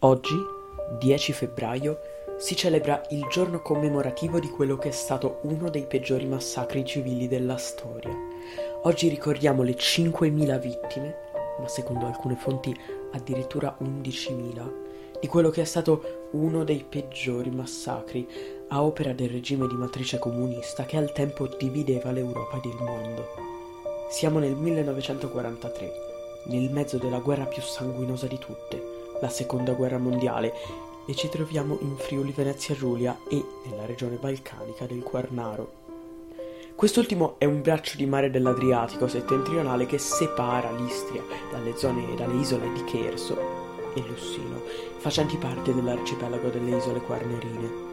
Oggi, 10 febbraio, si celebra il giorno commemorativo di quello che è stato uno dei peggiori massacri civili della storia. Oggi ricordiamo le 5.000 vittime, ma secondo alcune fonti addirittura 11.000, di quello che è stato uno dei peggiori massacri a opera del regime di matrice comunista che al tempo divideva l'Europa ed il mondo. Siamo nel 1943, nel mezzo della guerra più sanguinosa di tutte la seconda guerra mondiale e ci troviamo in Friuli Venezia Giulia e nella regione balcanica del Quarnaro. Quest'ultimo è un braccio di mare dell'Adriatico settentrionale che separa l'Istria dalle zone dalle isole di Cherso e Lussino, facenti parte dell'arcipelago delle isole Quarnerine.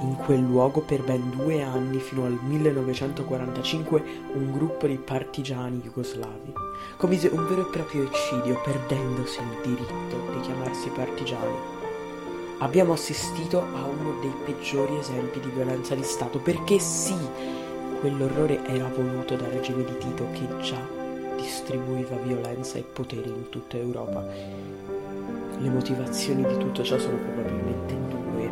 In quel luogo per ben due anni fino al 1945 un gruppo di partigiani jugoslavi commise un vero e proprio eccidio perdendosi il diritto di chiamarsi partigiani. Abbiamo assistito a uno dei peggiori esempi di violenza di Stato perché sì, quell'orrore era voluto dal regime di Tito che già distribuiva violenza e poteri in tutta Europa. Le motivazioni di tutto ciò sono probabilmente due.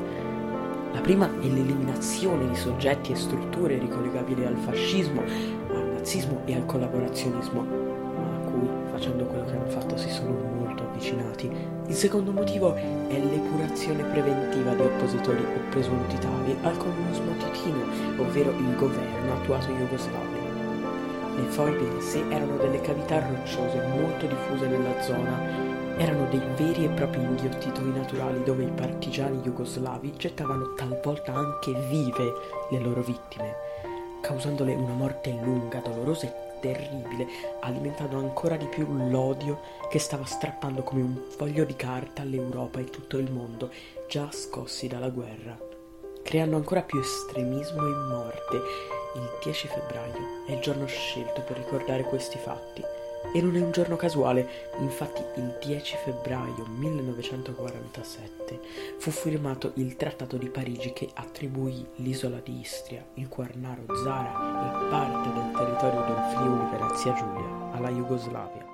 La prima è l'eliminazione di soggetti e strutture ricollegabili al fascismo, al nazismo e al collaborazionismo cui, facendo quello che hanno fatto, si sono molto avvicinati. Il secondo motivo è l'epurazione preventiva di oppositori o presunti tali al comunismo titino, ovvero il governo attuato in Jugoslavia. Le foibe in sé erano delle cavità rocciose molto diffuse nella zona, erano dei veri e propri inghiottitoi naturali dove i partigiani jugoslavi gettavano talvolta anche vive le loro vittime, causandole una morte lunga, dolorosa e terribile, alimentando ancora di più l'odio che stava strappando come un foglio di carta all'Europa e tutto il mondo, già scossi dalla guerra, creando ancora più estremismo e morte. Il 10 febbraio è il giorno scelto per ricordare questi fatti. E non è un giorno casuale, infatti il 10 febbraio 1947 fu firmato il Trattato di Parigi che attribuì l'isola di Istria, il Quarnaro Zara e parte Venezia Giulia alla Jugoslavia.